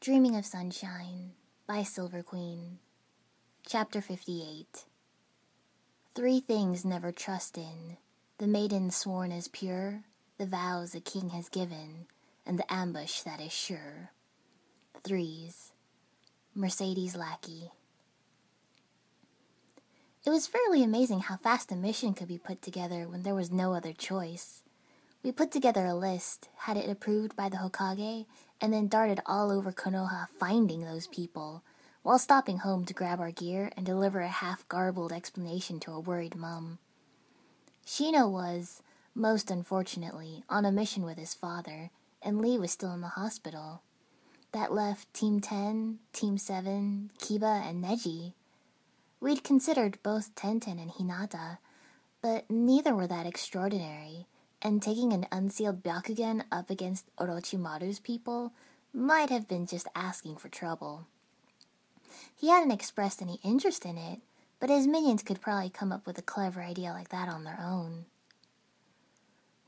Dreaming of Sunshine by Silver Queen. Chapter 58 Three things never trust in the maiden sworn as pure, the vows a king has given, and the ambush that is sure. Threes. Mercedes Lackey. It was fairly amazing how fast a mission could be put together when there was no other choice. We put together a list, had it approved by the Hokage, and then darted all over Konoha finding those people, while stopping home to grab our gear and deliver a half garbled explanation to a worried mum. Shino was, most unfortunately, on a mission with his father, and Lee was still in the hospital. That left Team 10, Team 7, Kiba, and Neji. We'd considered both Tenten and Hinata, but neither were that extraordinary and taking an unsealed Byakugan up against Orochimaru's people might have been just asking for trouble. He hadn't expressed any interest in it, but his minions could probably come up with a clever idea like that on their own.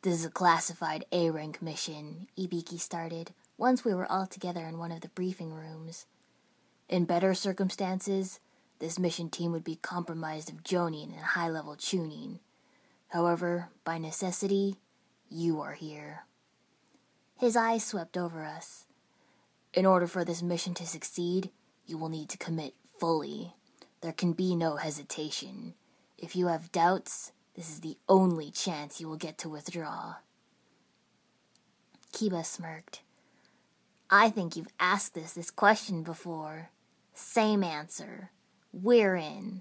This is a classified A rank mission, Ibiki started, once we were all together in one of the briefing rooms. In better circumstances, this mission team would be compromised of Jonin and high level Chunin. However, by necessity, you are here. His eyes swept over us. In order for this mission to succeed, you will need to commit fully. There can be no hesitation. If you have doubts, this is the only chance you will get to withdraw. Kiba smirked. I think you've asked us this question before. Same answer. We're in.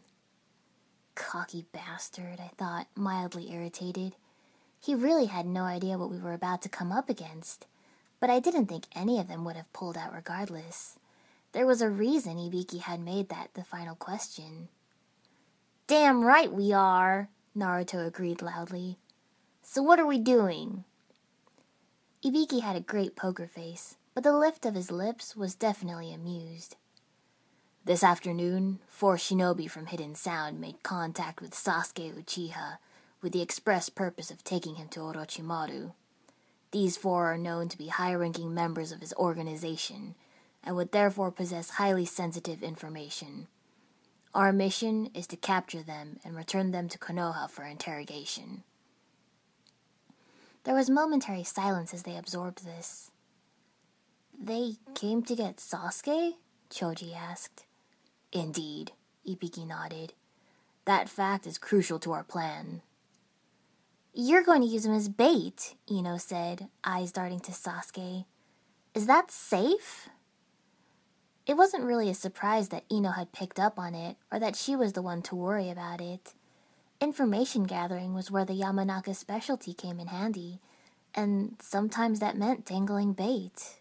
Cocky bastard, I thought, mildly irritated. He really had no idea what we were about to come up against, but I didn't think any of them would have pulled out regardless. There was a reason Ibiki had made that the final question. Damn right we are, Naruto agreed loudly. So what are we doing? Ibiki had a great poker face, but the lift of his lips was definitely amused. This afternoon, four shinobi from Hidden Sound made contact with Sasuke Uchiha with the express purpose of taking him to Orochimaru. These four are known to be high ranking members of his organization and would therefore possess highly sensitive information. Our mission is to capture them and return them to Konoha for interrogation. There was momentary silence as they absorbed this. They came to get Sasuke? Choji asked. Indeed, Ibiki nodded. That fact is crucial to our plan. You're going to use him as bait, Ino said, eyes darting to Sasuke. Is that safe? It wasn't really a surprise that Ino had picked up on it, or that she was the one to worry about it. Information gathering was where the Yamanaka specialty came in handy, and sometimes that meant dangling bait.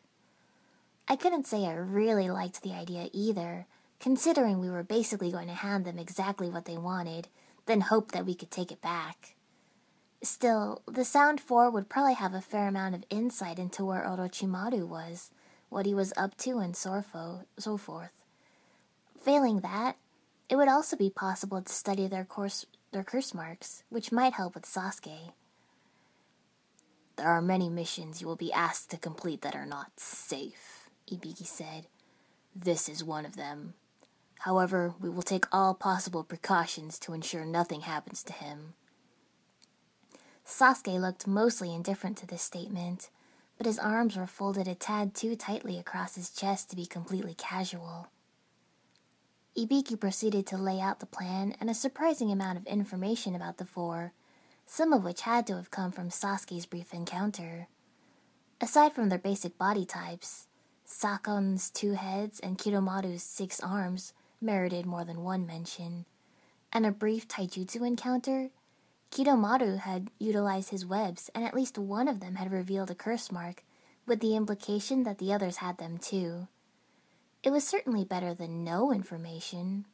I couldn't say I really liked the idea either considering we were basically going to hand them exactly what they wanted, then hope that we could take it back. Still, the Sound Four would probably have a fair amount of insight into where Orochimaru was, what he was up to, and so forth. Failing that, it would also be possible to study their course their curse marks, which might help with Sasuke. There are many missions you will be asked to complete that are not safe, Ibiki said. This is one of them. However, we will take all possible precautions to ensure nothing happens to him. Sasuke looked mostly indifferent to this statement, but his arms were folded a tad too tightly across his chest to be completely casual. Ibiki proceeded to lay out the plan and a surprising amount of information about the four, some of which had to have come from Sasuke's brief encounter. Aside from their basic body types, Sakon's two heads and Kidomaru's six arms merited more than one mention. And a brief taijutsu encounter, Kidomaru had utilized his webs, and at least one of them had revealed a curse mark, with the implication that the others had them too. It was certainly better than no information.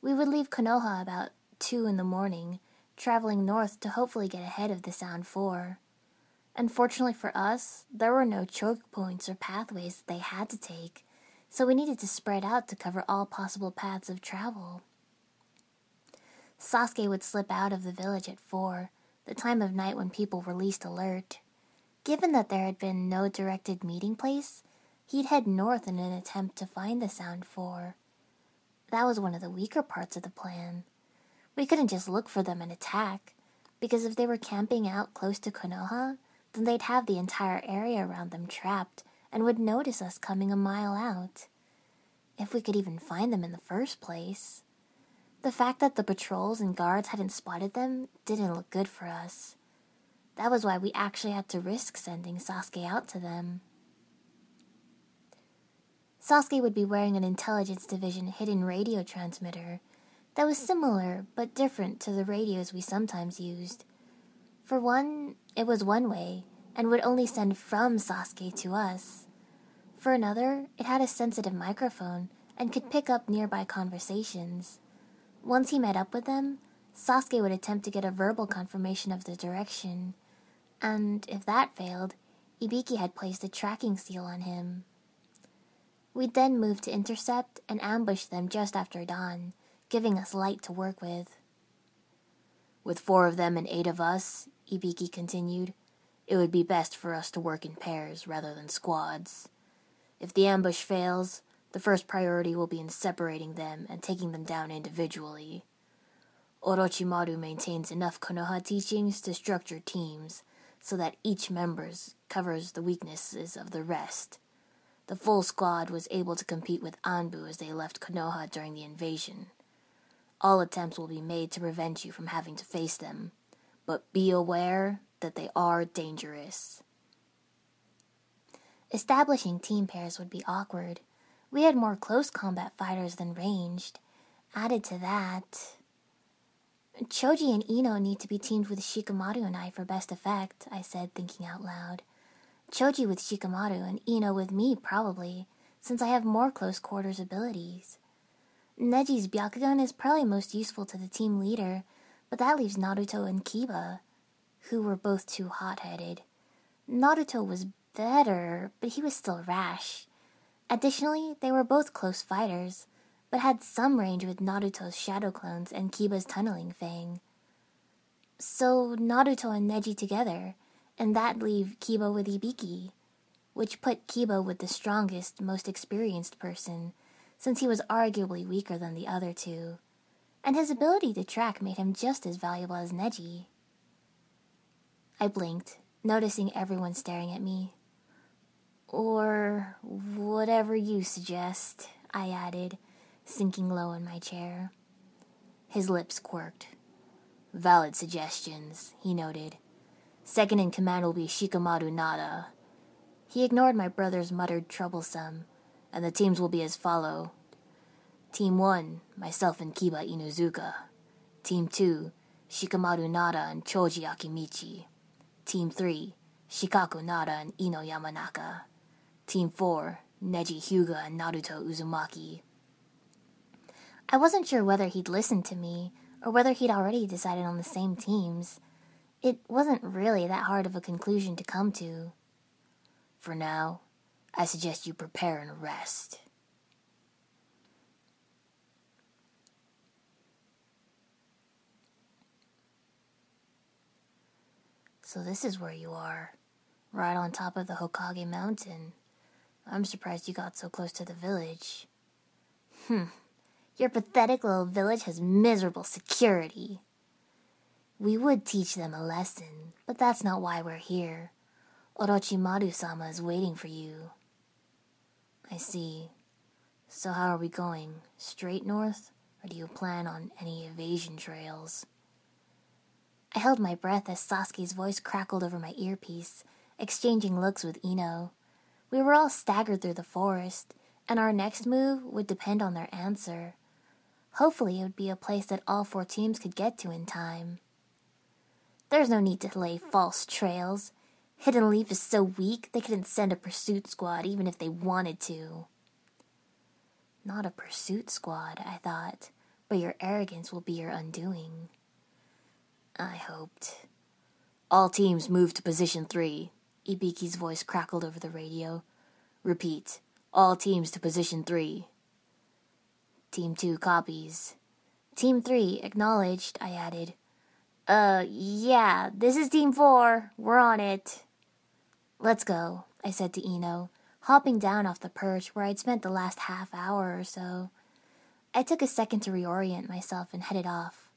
We would leave Konoha about two in the morning, traveling north to hopefully get ahead of the Sound Four. Unfortunately for us, there were no choke points or pathways that they had to take, so we needed to spread out to cover all possible paths of travel. Sasuke would slip out of the village at four, the time of night when people were least alert. Given that there had been no directed meeting place, he'd head north in an attempt to find the Sound Four. That was one of the weaker parts of the plan. We couldn't just look for them and attack, because if they were camping out close to Konoha, then they'd have the entire area around them trapped and would notice us coming a mile out. If we could even find them in the first place. The fact that the patrols and guards hadn't spotted them didn't look good for us. That was why we actually had to risk sending Sasuke out to them. Sasuke would be wearing an Intelligence Division hidden radio transmitter that was similar but different to the radios we sometimes used. For one, it was one way and would only send from Sasuke to us. For another, it had a sensitive microphone and could pick up nearby conversations. Once he met up with them, Sasuke would attempt to get a verbal confirmation of the direction, and if that failed, Ibiki had placed a tracking seal on him. We'd then move to intercept and ambush them just after dawn, giving us light to work with. With four of them and eight of us, Ibiki continued, it would be best for us to work in pairs rather than squads. If the ambush fails, the first priority will be in separating them and taking them down individually. Orochimaru maintains enough Konoha teachings to structure teams so that each member covers the weaknesses of the rest. The full squad was able to compete with Anbu as they left Konoha during the invasion. All attempts will be made to prevent you from having to face them, but be aware that they are dangerous. Establishing team pairs would be awkward. We had more close combat fighters than ranged. Added to that, Choji and Ino need to be teamed with Shikamaru and I for best effect, I said, thinking out loud. Choji with Shikamaru and Ino with me, probably, since I have more close quarters abilities. Neji's Byakugan is probably most useful to the team leader, but that leaves Naruto and Kiba, who were both too hot headed. Naruto was better, but he was still rash. Additionally, they were both close fighters, but had some range with Naruto's shadow clones and Kiba's tunneling fang. So Naruto and Neji together, and that leave Kiba with Ibiki, which put Kiba with the strongest, most experienced person, since he was arguably weaker than the other two, and his ability to track made him just as valuable as Neji. I blinked, noticing everyone staring at me. Or whatever you suggest, I added, sinking low in my chair. His lips quirked. Valid suggestions, he noted. Second in command will be Shikamaru Nara. He ignored my brother's muttered troublesome, and the teams will be as follow. Team 1, myself and Kiba Inuzuka. Team 2, Shikamaru Nara and Choji Akimichi. Team 3, Shikako Nara and Ino Yamanaka. Team 4, Neji Hyuga and Naruto Uzumaki. I wasn't sure whether he'd listened to me, or whether he'd already decided on the same teams. It wasn't really that hard of a conclusion to come to. For now, I suggest you prepare and rest. So this is where you are, right on top of the Hokage Mountain. I'm surprised you got so close to the village. Hmm. Your pathetic little village has miserable security. We would teach them a lesson, but that's not why we're here. Orochimaru sama is waiting for you. I see. So, how are we going? Straight north? Or do you plan on any evasion trails? I held my breath as Sasuke's voice crackled over my earpiece, exchanging looks with Ino. We were all staggered through the forest, and our next move would depend on their answer. Hopefully, it would be a place that all four teams could get to in time. There's no need to lay false trails. Hidden Leaf is so weak they couldn't send a pursuit squad even if they wanted to. Not a pursuit squad, I thought, but your arrogance will be your undoing. I hoped. All teams move to position three. Ibiki's voice crackled over the radio. Repeat. All teams to position three. Team two copies. Team three acknowledged, I added. Uh, yeah, this is team four. We're on it. Let's go, I said to Ino, hopping down off the perch where I'd spent the last half hour or so. I took a second to reorient myself and headed off.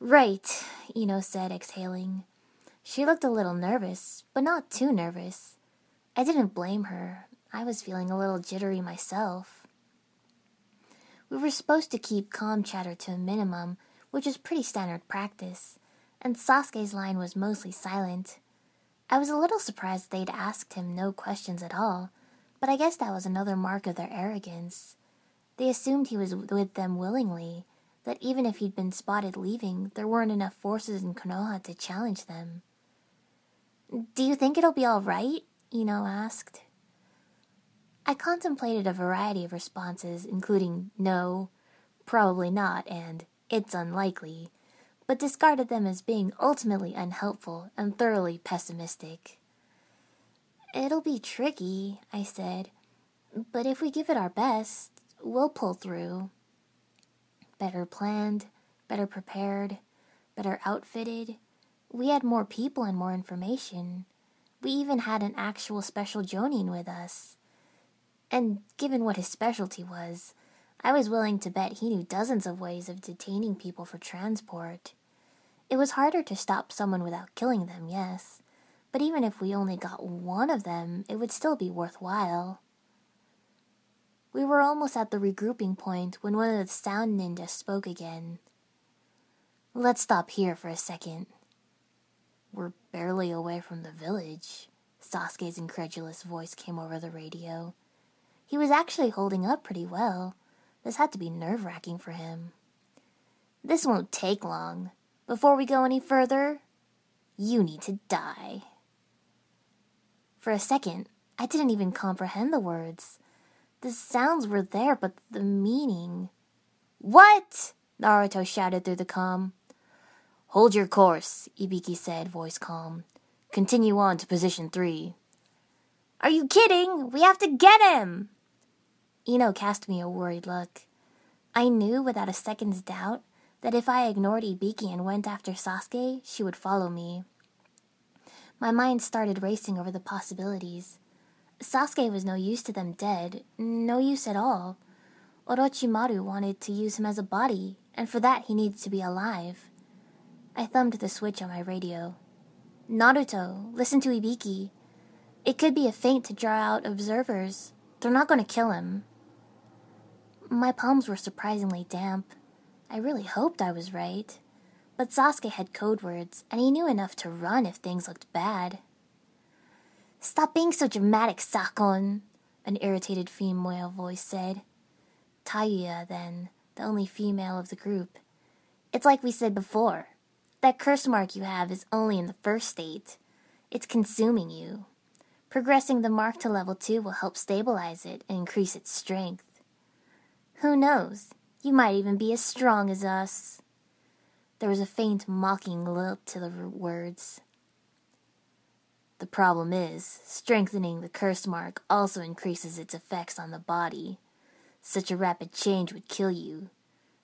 Right, Ino said, exhaling. She looked a little nervous, but not too nervous. I didn't blame her. I was feeling a little jittery myself. We were supposed to keep calm chatter to a minimum, which is pretty standard practice, and Sasuke's line was mostly silent. I was a little surprised they'd asked him no questions at all, but I guess that was another mark of their arrogance. They assumed he was with them willingly, that even if he'd been spotted leaving, there weren't enough forces in Konoha to challenge them. Do you think it'll be all right? Ino asked. I contemplated a variety of responses, including no, probably not, and it's unlikely, but discarded them as being ultimately unhelpful and thoroughly pessimistic. It'll be tricky, I said, but if we give it our best, we'll pull through. Better planned, better prepared, better outfitted. We had more people and more information. We even had an actual special Jonin with us. And given what his specialty was, I was willing to bet he knew dozens of ways of detaining people for transport. It was harder to stop someone without killing them, yes, but even if we only got one of them, it would still be worthwhile. We were almost at the regrouping point when one of the sound ninjas spoke again. Let's stop here for a second. We're barely away from the village. Sasuke's incredulous voice came over the radio. He was actually holding up pretty well. This had to be nerve wracking for him. This won't take long. Before we go any further, you need to die. For a second, I didn't even comprehend the words. The sounds were there, but the meaning. What? Naruto shouted through the com. Hold your course, Ibiki said, voice calm. Continue on to position three. Are you kidding? We have to get him! Ino cast me a worried look. I knew without a second's doubt that if I ignored Ibiki and went after Sasuke, she would follow me. My mind started racing over the possibilities. Sasuke was no use to them dead, no use at all. Orochimaru wanted to use him as a body, and for that he needed to be alive. I thumbed the switch on my radio. Naruto, listen to Ibiki. It could be a feint to draw out observers. They're not going to kill him. My palms were surprisingly damp. I really hoped I was right. But Sasuke had code words, and he knew enough to run if things looked bad. Stop being so dramatic, Sakon, an irritated female voice said. Tayuya, then, the only female of the group. It's like we said before. That curse mark you have is only in the first state. It's consuming you. Progressing the mark to level 2 will help stabilize it and increase its strength. Who knows? You might even be as strong as us. There was a faint mocking lilt to the words. The problem is, strengthening the curse mark also increases its effects on the body. Such a rapid change would kill you.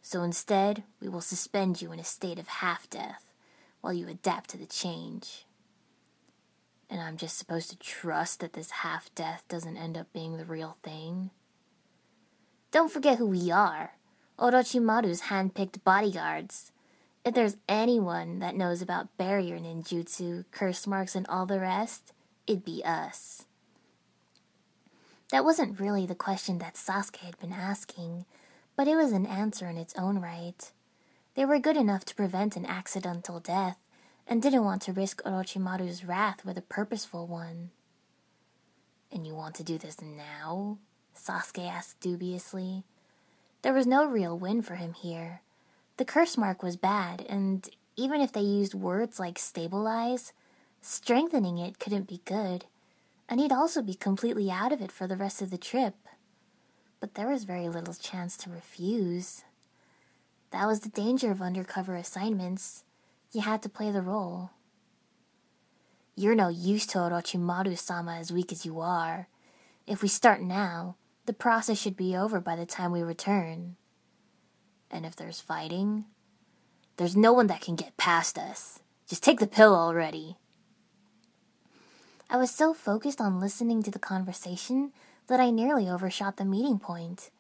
So instead, we will suspend you in a state of half death while you adapt to the change. And I'm just supposed to trust that this half death doesn't end up being the real thing? Don't forget who we are Orochimaru's hand picked bodyguards. If there's anyone that knows about barrier ninjutsu, curse marks, and all the rest, it'd be us. That wasn't really the question that Sasuke had been asking, but it was an answer in its own right. They were good enough to prevent an accidental death, and didn't want to risk Orochimaru's wrath with a purposeful one. And you want to do this now? Sasuke asked dubiously. There was no real win for him here. The curse mark was bad, and even if they used words like stabilize, strengthening it couldn't be good, and he'd also be completely out of it for the rest of the trip. But there was very little chance to refuse. That was the danger of undercover assignments. You had to play the role. You're no use to Orochimaru sama as weak as you are. If we start now, the process should be over by the time we return. And if there's fighting, there's no one that can get past us. Just take the pill already. I was so focused on listening to the conversation that I nearly overshot the meeting point.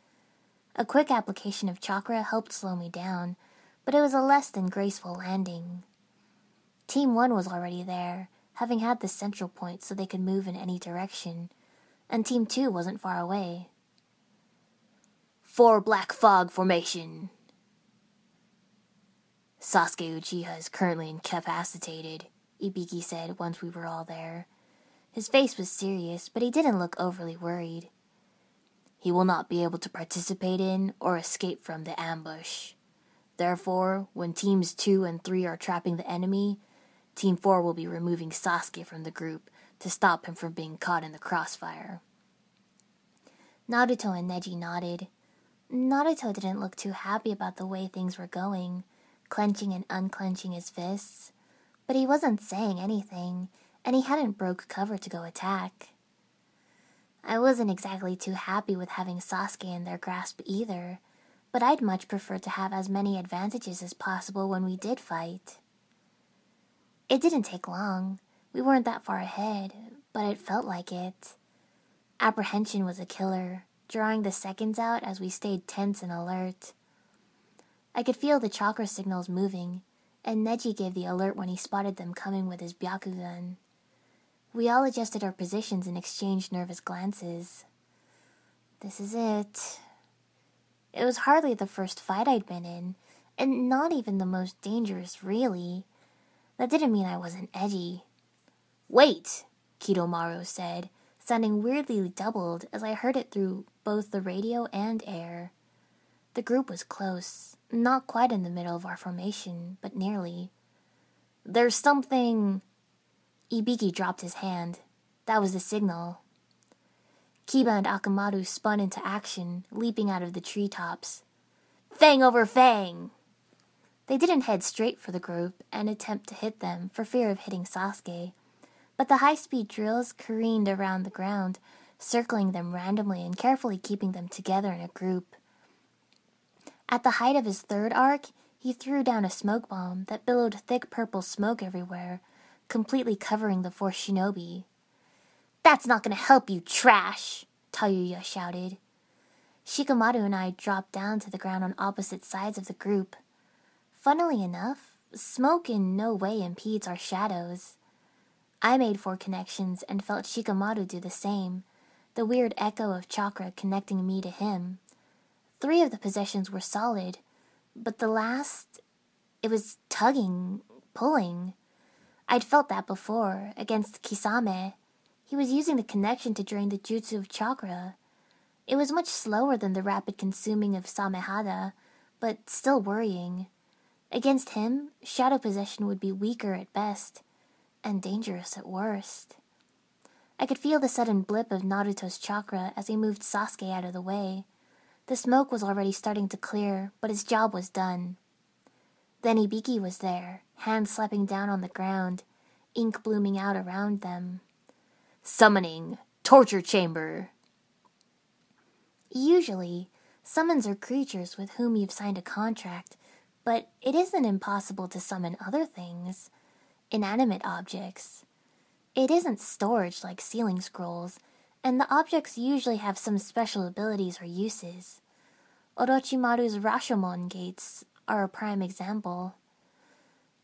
A quick application of chakra helped slow me down, but it was a less than graceful landing. Team 1 was already there, having had the central point so they could move in any direction, and Team 2 wasn't far away. Four Black Fog Formation. Sasuke Uchiha is currently incapacitated, Ibiki said once we were all there. His face was serious, but he didn't look overly worried. He will not be able to participate in or escape from the ambush. Therefore, when teams 2 and 3 are trapping the enemy, Team 4 will be removing Sasuke from the group to stop him from being caught in the crossfire. Naruto and Neji nodded. Naruto didn't look too happy about the way things were going, clenching and unclenching his fists, but he wasn't saying anything and he hadn't broke cover to go attack. I wasn't exactly too happy with having Sasuke in their grasp either, but I'd much prefer to have as many advantages as possible when we did fight. It didn't take long. We weren't that far ahead, but it felt like it. Apprehension was a killer, drawing the seconds out as we stayed tense and alert. I could feel the chakra signals moving, and Neji gave the alert when he spotted them coming with his Byakugan. We all adjusted our positions and exchanged nervous glances. This is it. It was hardly the first fight I'd been in, and not even the most dangerous, really. That didn't mean I wasn't edgy. Wait, Kidomaru said, sounding weirdly doubled as I heard it through both the radio and air. The group was close, not quite in the middle of our formation, but nearly. There's something Ibiki dropped his hand. That was the signal. Kiba and Akamaru spun into action, leaping out of the treetops. Fang over Fang! They didn't head straight for the group and attempt to hit them for fear of hitting Sasuke, but the high speed drills careened around the ground, circling them randomly and carefully keeping them together in a group. At the height of his third arc, he threw down a smoke bomb that billowed thick purple smoke everywhere completely covering the four shinobi. That's not gonna help you, trash! Tayuya shouted. Shikamaru and I dropped down to the ground on opposite sides of the group. Funnily enough, smoke in no way impedes our shadows. I made four connections and felt Shikamaru do the same, the weird echo of chakra connecting me to him. Three of the possessions were solid, but the last, it was tugging, pulling. I'd felt that before, against Kisame. He was using the connection to drain the jutsu of chakra. It was much slower than the rapid consuming of Samehada, but still worrying. Against him, shadow possession would be weaker at best, and dangerous at worst. I could feel the sudden blip of Naruto's chakra as he moved Sasuke out of the way. The smoke was already starting to clear, but his job was done. Then Ibiki was there, hands slapping down on the ground, ink blooming out around them. Summoning torture chamber. Usually, summons are creatures with whom you've signed a contract, but it isn't impossible to summon other things, inanimate objects. It isn't storage like sealing scrolls, and the objects usually have some special abilities or uses. Orochimaru's Rashomon gates are a prime example.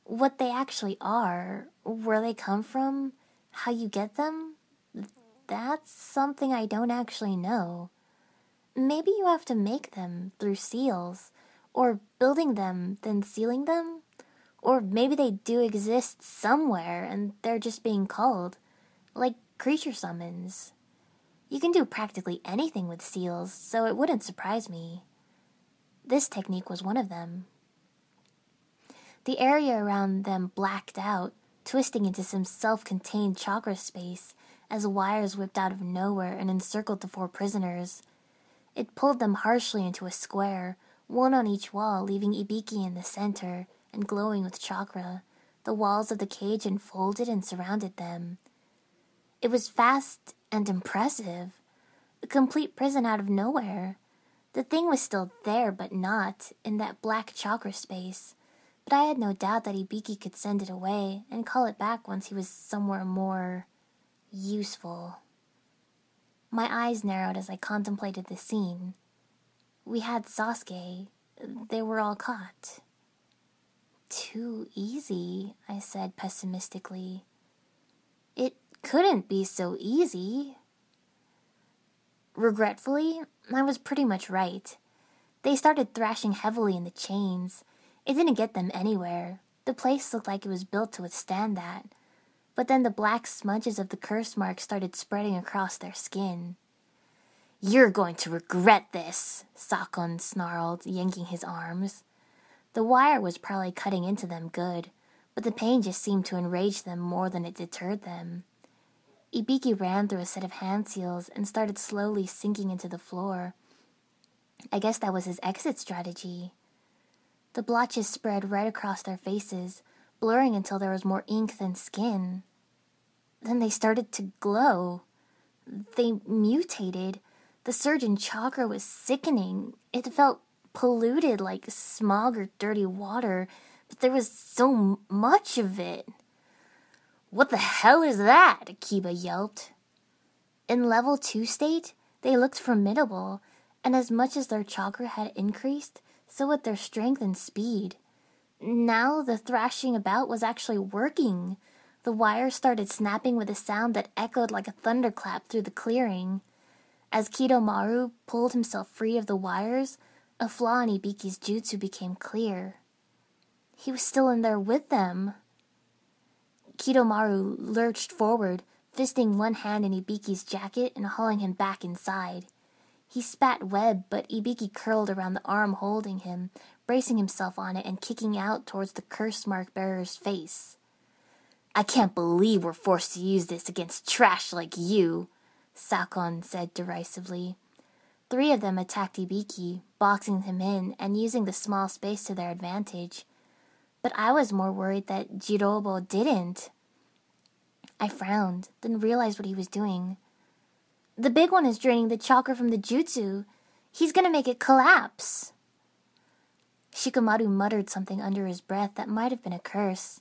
What they actually are, where they come from, how you get them, that's something I don't actually know. Maybe you have to make them through seals, or building them, then sealing them? Or maybe they do exist somewhere and they're just being called, like creature summons. You can do practically anything with seals, so it wouldn't surprise me. This technique was one of them. The area around them blacked out, twisting into some self contained chakra space as wires whipped out of nowhere and encircled the four prisoners. It pulled them harshly into a square, one on each wall, leaving Ibiki in the center and glowing with chakra. The walls of the cage enfolded and surrounded them. It was fast and impressive. A complete prison out of nowhere. The thing was still there, but not in that black chakra space. But I had no doubt that Ibiki could send it away and call it back once he was somewhere more useful. My eyes narrowed as I contemplated the scene. We had Sasuke. They were all caught. Too easy, I said pessimistically. Couldn't be so easy. Regretfully, I was pretty much right. They started thrashing heavily in the chains. It didn't get them anywhere. The place looked like it was built to withstand that. But then the black smudges of the curse mark started spreading across their skin. You're going to regret this, Sakon snarled, yanking his arms. The wire was probably cutting into them good, but the pain just seemed to enrage them more than it deterred them. Ibiki ran through a set of hand seals and started slowly sinking into the floor. I guess that was his exit strategy. The blotches spread right across their faces, blurring until there was more ink than skin. Then they started to glow. They mutated. The surge in chakra was sickening. It felt polluted like smog or dirty water, but there was so much of it. What the hell is that? Kiba yelped. In level 2 state, they looked formidable, and as much as their chakra had increased, so had their strength and speed. Now the thrashing about was actually working. The wires started snapping with a sound that echoed like a thunderclap through the clearing. As Kidomaru pulled himself free of the wires, a flaw in Ibiki's jutsu became clear. He was still in there with them. Kidomaru lurched forward, fisting one hand in Ibiki's jacket and hauling him back inside. He spat web, but Ibiki curled around the arm holding him, bracing himself on it and kicking out towards the curse mark bearer's face. I can't believe we're forced to use this against trash like you, Sakon said derisively. Three of them attacked Ibiki, boxing him in and using the small space to their advantage. But I was more worried that Jirobo didn't. I frowned, then realized what he was doing. The big one is draining the chakra from the jutsu. He's gonna make it collapse. Shikamaru muttered something under his breath that might have been a curse.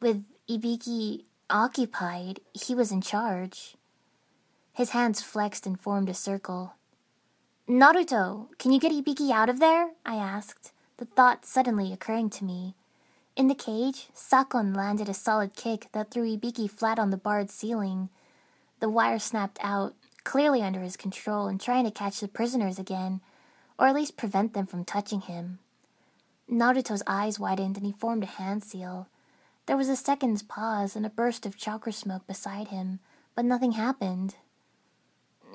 With Ibiki occupied, he was in charge. His hands flexed and formed a circle. Naruto, can you get Ibiki out of there? I asked, the thought suddenly occurring to me. In the cage, Sakon landed a solid kick that threw Ibiki flat on the barred ceiling. The wire snapped out, clearly under his control and trying to catch the prisoners again, or at least prevent them from touching him. Naruto's eyes widened and he formed a hand seal. There was a second's pause and a burst of chakra smoke beside him, but nothing happened.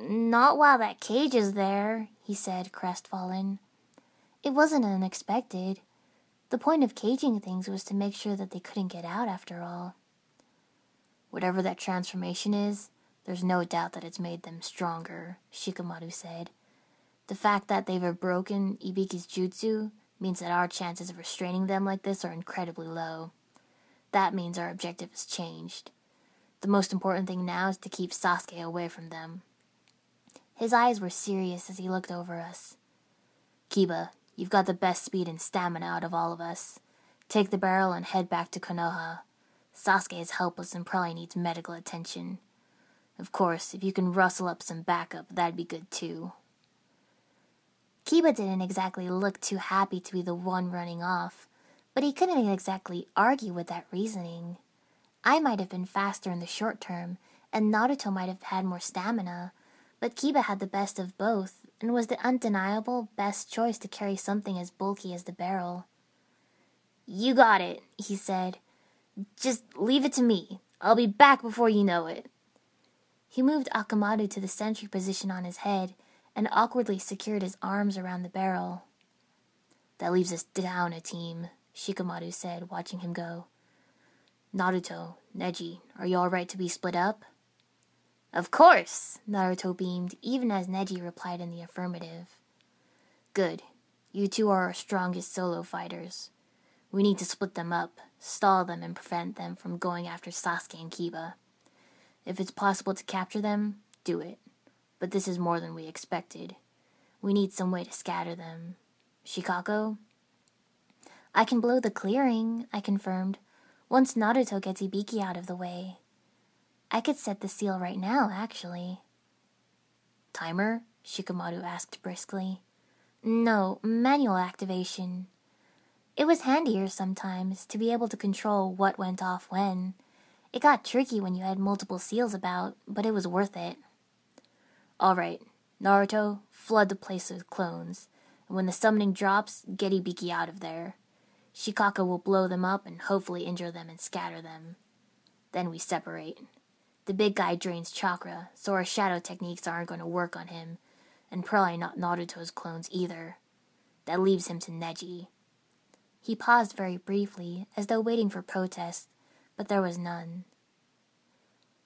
Not while that cage is there, he said, crestfallen. It wasn't unexpected. The point of caging things was to make sure that they couldn't get out after all. Whatever that transformation is, there's no doubt that it's made them stronger, Shikamaru said. The fact that they've broken Ibiki's jutsu means that our chances of restraining them like this are incredibly low. That means our objective has changed. The most important thing now is to keep Sasuke away from them. His eyes were serious as he looked over us. Kiba, you've got the best speed and stamina out of all of us. Take the barrel and head back to Konoha. Sasuke is helpless and probably needs medical attention. Of course, if you can rustle up some backup, that'd be good too. Kiba didn't exactly look too happy to be the one running off, but he couldn't exactly argue with that reasoning. I might have been faster in the short term, and Naruto might have had more stamina, but Kiba had the best of both, and was the undeniable best choice to carry something as bulky as the barrel. You got it, he said. Just leave it to me. I'll be back before you know it. He moved Akamaru to the sentry position on his head and awkwardly secured his arms around the barrel. That leaves us down a team, Shikamaru said, watching him go. Naruto, Neji, are you all right to be split up? Of course, Naruto beamed, even as Neji replied in the affirmative. Good. You two are our strongest solo fighters. We need to split them up, stall them, and prevent them from going after Sasuke and Kiba. If it's possible to capture them, do it. But this is more than we expected. We need some way to scatter them. Shikako? I can blow the clearing, I confirmed, once Naruto gets Ibiki out of the way. I could set the seal right now, actually. Timer? Shikamaru asked briskly. No, manual activation. It was handier sometimes to be able to control what went off when. It got tricky when you had multiple seals about, but it was worth it. All right, Naruto, flood the place with clones, and when the summoning drops, get Ibiki out of there. Shikako will blow them up and hopefully injure them and scatter them. Then we separate. The big guy drains chakra, so our shadow techniques aren't going to work on him, and probably not Naruto's clones either. That leaves him to Neji. He paused very briefly, as though waiting for protest, but there was none.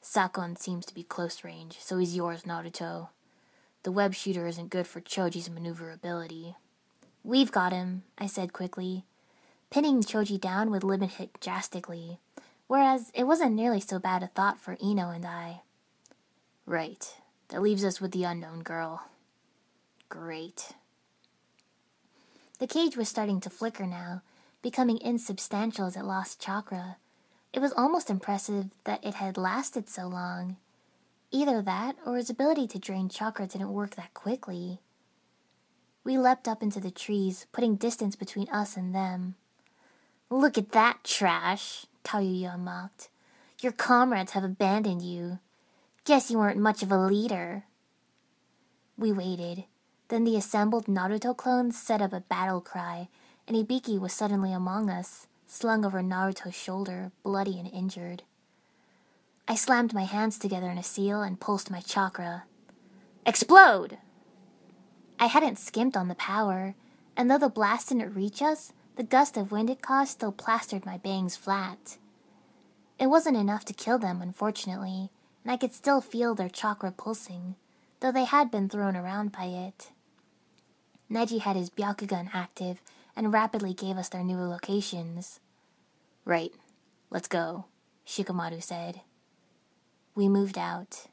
Sakon seems to be close range, so he's yours, Naruto. The web shooter isn't good for Choji's maneuverability. We've got him, I said quickly. Pinning Choji down would limit him drastically, whereas it wasn't nearly so bad a thought for Ino and I. Right. That leaves us with the unknown girl. Great. The cage was starting to flicker now, becoming insubstantial as it lost chakra. It was almost impressive that it had lasted so long. Either that, or his ability to drain chakra didn't work that quickly. We leapt up into the trees, putting distance between us and them. Look at that trash, Tayuya mocked. Your comrades have abandoned you. Guess you weren't much of a leader. We waited. Then the assembled Naruto clones set up a battle cry, and Ibiki was suddenly among us, slung over Naruto's shoulder, bloody and injured. I slammed my hands together in a seal and pulsed my chakra. Explode! I hadn't skimped on the power, and though the blast didn't reach us, the gust of wind it caused still plastered my bangs flat. It wasn't enough to kill them, unfortunately, and I could still feel their chakra pulsing, though they had been thrown around by it. Neji had his Byakugan active and rapidly gave us their new locations. Right, let's go, Shikamaru said. We moved out.